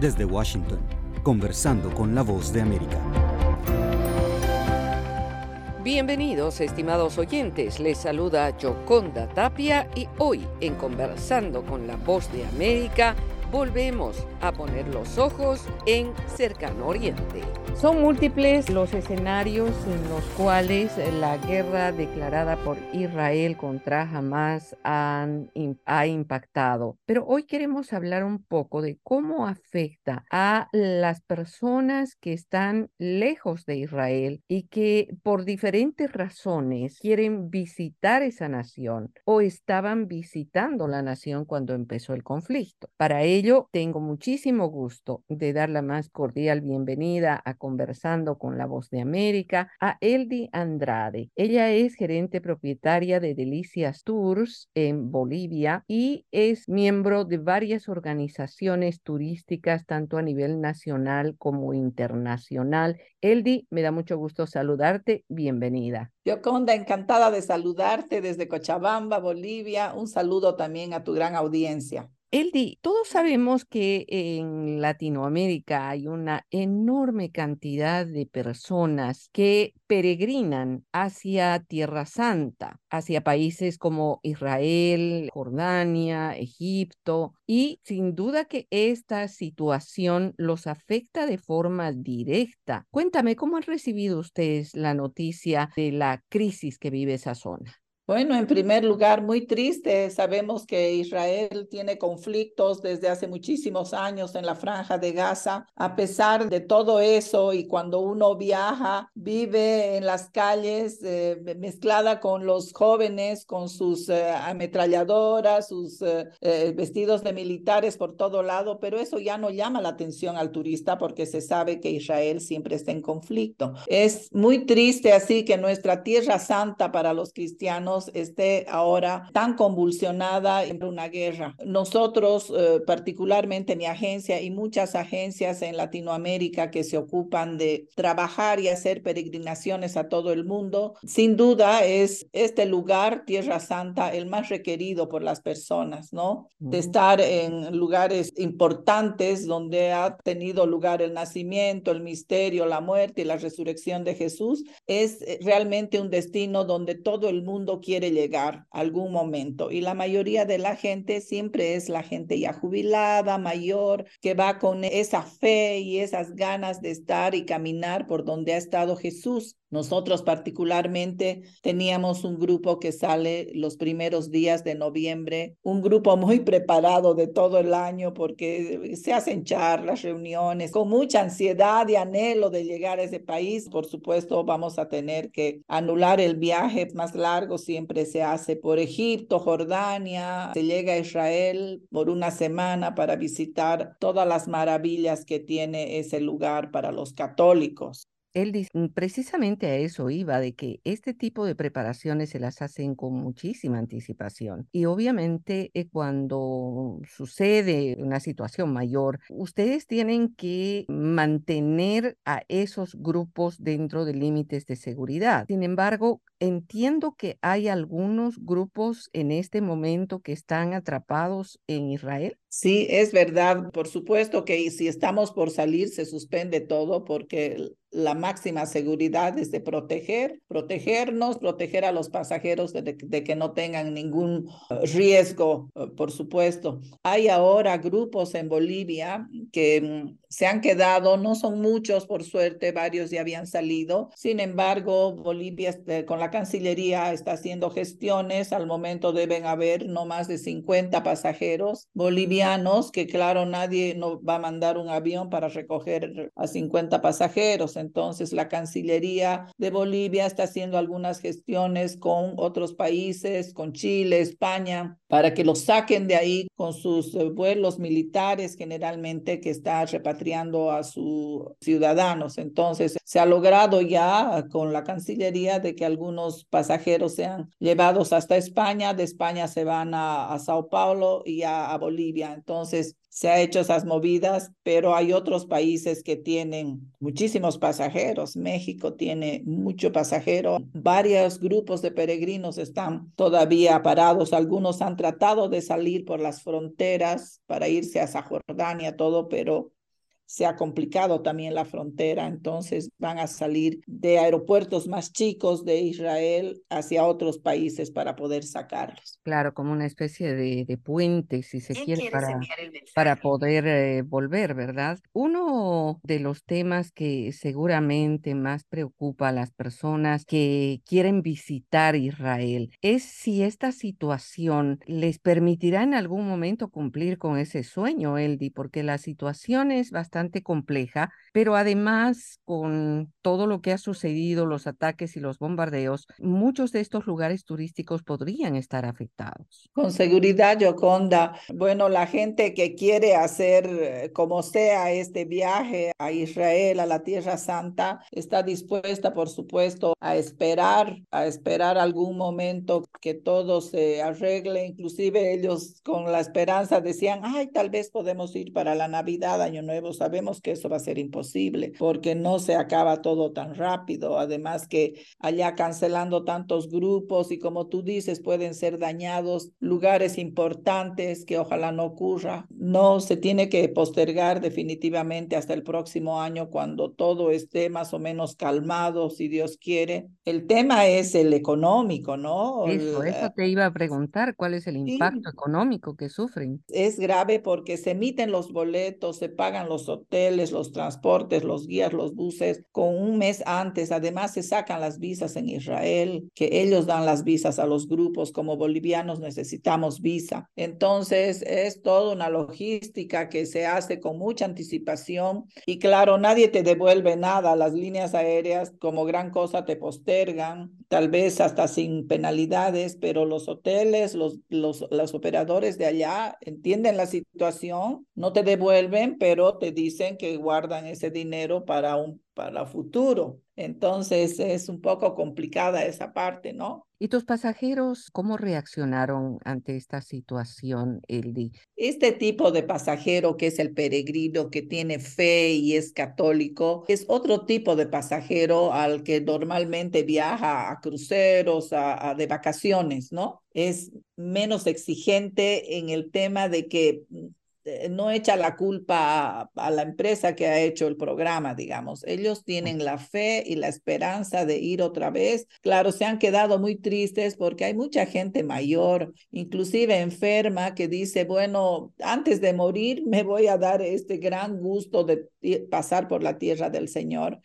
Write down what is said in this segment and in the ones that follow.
Desde Washington, conversando con la voz de América. Bienvenidos, estimados oyentes. Les saluda Joconda Tapia y hoy en Conversando con la voz de América volvemos a poner los ojos en Cercano Oriente. Son múltiples los escenarios en los cuales la guerra declarada por Israel contra Hamas han, ha impactado. Pero hoy queremos hablar un poco de cómo afecta a las personas que están lejos de Israel y que por diferentes razones quieren visitar esa nación o estaban visitando la nación cuando empezó el conflicto. Para ello, tengo muchísimo gusto de dar la más cordial bienvenida a conversando con la voz de América a Eldi Andrade. Ella es gerente propietaria de Delicias Tours en Bolivia y es miembro de varias organizaciones turísticas, tanto a nivel nacional como internacional. Eldi, me da mucho gusto saludarte. Bienvenida. Yoconda, encantada de saludarte desde Cochabamba, Bolivia. Un saludo también a tu gran audiencia. Eldi, todos sabemos que en Latinoamérica hay una enorme cantidad de personas que peregrinan hacia Tierra Santa, hacia países como Israel, Jordania, Egipto, y sin duda que esta situación los afecta de forma directa. Cuéntame, ¿cómo han recibido ustedes la noticia de la crisis que vive esa zona? Bueno, en primer lugar, muy triste. Sabemos que Israel tiene conflictos desde hace muchísimos años en la franja de Gaza. A pesar de todo eso y cuando uno viaja, vive en las calles eh, mezclada con los jóvenes, con sus eh, ametralladoras, sus eh, vestidos de militares por todo lado, pero eso ya no llama la atención al turista porque se sabe que Israel siempre está en conflicto. Es muy triste así que nuestra tierra santa para los cristianos esté ahora tan convulsionada en una guerra. Nosotros, eh, particularmente mi agencia y muchas agencias en Latinoamérica que se ocupan de trabajar y hacer peregrinaciones a todo el mundo, sin duda es este lugar, Tierra Santa, el más requerido por las personas, ¿no? De estar en lugares importantes donde ha tenido lugar el nacimiento, el misterio, la muerte y la resurrección de Jesús, es eh, realmente un destino donde todo el mundo quiere llegar algún momento y la mayoría de la gente siempre es la gente ya jubilada, mayor, que va con esa fe y esas ganas de estar y caminar por donde ha estado Jesús. Nosotros particularmente teníamos un grupo que sale los primeros días de noviembre, un grupo muy preparado de todo el año porque se hacen charlas, reuniones, con mucha ansiedad y anhelo de llegar a ese país. Por supuesto, vamos a tener que anular el viaje más largo, siempre se hace por Egipto, Jordania, se llega a Israel por una semana para visitar todas las maravillas que tiene ese lugar para los católicos. Él dice, mm, precisamente a eso iba, de que este tipo de preparaciones se las hacen con muchísima anticipación. Y obviamente eh, cuando sucede una situación mayor, ustedes tienen que mantener a esos grupos dentro de límites de seguridad. Sin embargo, entiendo que hay algunos grupos en este momento que están atrapados en Israel. Sí, es verdad. Por supuesto que si estamos por salir, se suspende todo porque la máxima seguridad es de proteger, protegernos, proteger a los pasajeros de, que no tengan ningún eh, riesgo, eh, por supuesto. Hay ahora grupos en Bolivia que mm, se han quedado, no son muchos, por suerte, varios ya habían salido. Sin embargo, Bolivia este, con la Cancillería está haciendo gestiones. Al momento deben haber no más de 50 pasajeros bolivianos, que claro, nadie no va a mandar un avión para recoger a 50 pasajeros. Entonces, la Cancillería de Bolivia está haciendo algunas gestiones con otros países, con Chile, España, para que los saquen de ahí con sus eh, vuelos militares generalmente que está repatriando a sus ciudadanos. Entonces, se ha logrado ya con la Cancillería de que algunos pasajeros sean llevados hasta España, de España se van a, Sao Paulo y a, a Bolivia. Entonces, se ha hecho esas movidas, pero hay otros países que tienen muchísimos pasajeros. México tiene mucho pasajero. Varios grupos de peregrinos están todavía parados. Algunos han tratado de salir por las fronteras para irse a Jordania, todo, pero se ha complicado también la frontera, entonces van a salir de aeropuertos más chicos de Israel hacia otros países para poder sacarlos. Claro, como una especie de, de puente, si se quiere, para, para poder eh, volver, ¿verdad? Uno de los temas que seguramente más preocupa a las personas que quieren visitar Israel es si esta situación les permitirá en algún momento cumplir con ese sueño, Eldi, porque la situación es bastante compleja, pero además con todo lo que ha sucedido, los ataques y los bombardeos, muchos de estos lugares turísticos podrían estar afectados. Con seguridad, Yoconda. Bueno, la gente que quiere hacer eh, como sea este viaje a Israel, a la Tierra Santa, está dispuesta, por supuesto, a esperar, a esperar algún momento que todo se arregle. Inclusive ellos con la esperanza decían, ay, tal vez podemos ir para la Navidad, Año Nuevo. Sabemos que eso va a ser imposible porque no se acaba todo tan rápido. Además que allá cancelando tantos grupos y como tú dices, pueden ser dañados lugares importantes que ojalá no ocurra. No se tiene que postergar definitivamente hasta el próximo año cuando todo esté más o menos calmado, si Dios quiere. El tema es el económico, ¿no? Eso, eso te iba a preguntar, ¿cuál es el impacto económico que sufren? Es grave porque se emiten los boletos, se pagan los hoteles, los transportes, los guías, los buses con un mes antes. Además, se sacan las visas en Israel, que ellos dan las visas a los grupos. Como bolivianos necesitamos visa. Entonces, es toda una logística que se hace con mucha anticipación. Y claro, nadie te devuelve nada. Las líneas aéreas, como gran cosa, te postergan, tal vez hasta sin penalidades, pero los hoteles, los, los, los operadores de allá entienden la situación, no te devuelven, pero te dicen que guardan ese dinero para un para futuro. Entonces es un poco complicada esa parte, ¿no? ¿Y tus pasajeros cómo reaccionaron ante esta situación, Eldi? Este tipo de pasajero que es el peregrino, que tiene fe y es católico, es otro tipo de pasajero al que normalmente viaja a cruceros, a, a de vacaciones, ¿no? Es menos exigente en el tema de que no echa la culpa a, la empresa que ha hecho el programa, digamos. Ellos tienen la fe y la esperanza de ir otra vez. Claro, se han quedado muy tristes porque hay mucha gente mayor, inclusive enferma, que dice, bueno, antes de morir me voy a dar este gran gusto de pasar por la tierra del Señor.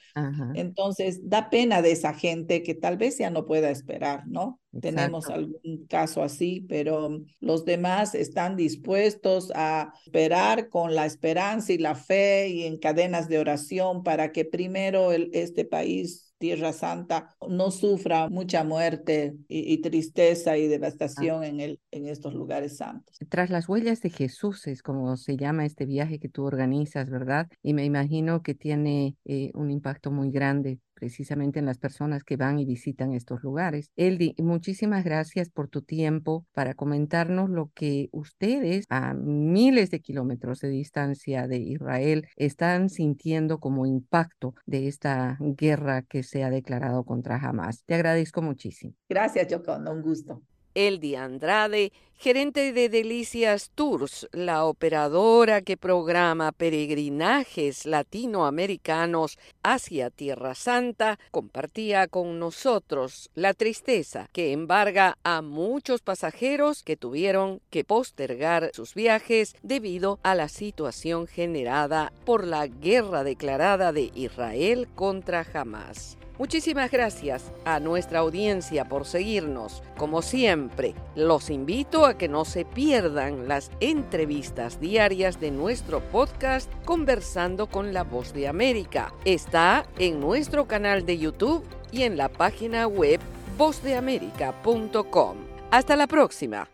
Entonces, da pena de esa gente que tal vez ya no pueda esperar, ¿no? Tenemos algún caso así, pero los demás están dispuestos a esperar con la esperanza y la fe y en cadenas de oración para que primero el, este país Tierra Santa no sufra mucha muerte y, tristeza y devastación en, el, en estos lugares santos. Tras las huellas de Jesús es como se llama este viaje que tú organizas, ¿verdad? Y me imagino que tiene eh, un impacto muy grande precisamente en las personas que van y visitan estos lugares. Eldi, muchísimas gracias por tu tiempo para comentarnos lo que ustedes a miles de kilómetros de distancia de Israel están sintiendo como impacto de esta guerra que se ha declarado contra Hamas. Te agradezco muchísimo. Gracias, Joconda, un gusto. Eldi Andrade, gerente de Delicias Tours, la operadora que programa peregrinajes latinoamericanos hacia Tierra Santa, compartía con nosotros la tristeza que embarga a muchos pasajeros que tuvieron que postergar sus viajes debido a la situación generada por la guerra declarada de Israel contra Hamas. Muchísimas gracias a nuestra audiencia por seguirnos. Como siempre, los invito a que no se pierdan las entrevistas diarias de nuestro podcast Conversando con la Voz de América. Está en nuestro canal de YouTube y en la página web vozdeamerica.com. Hasta la próxima.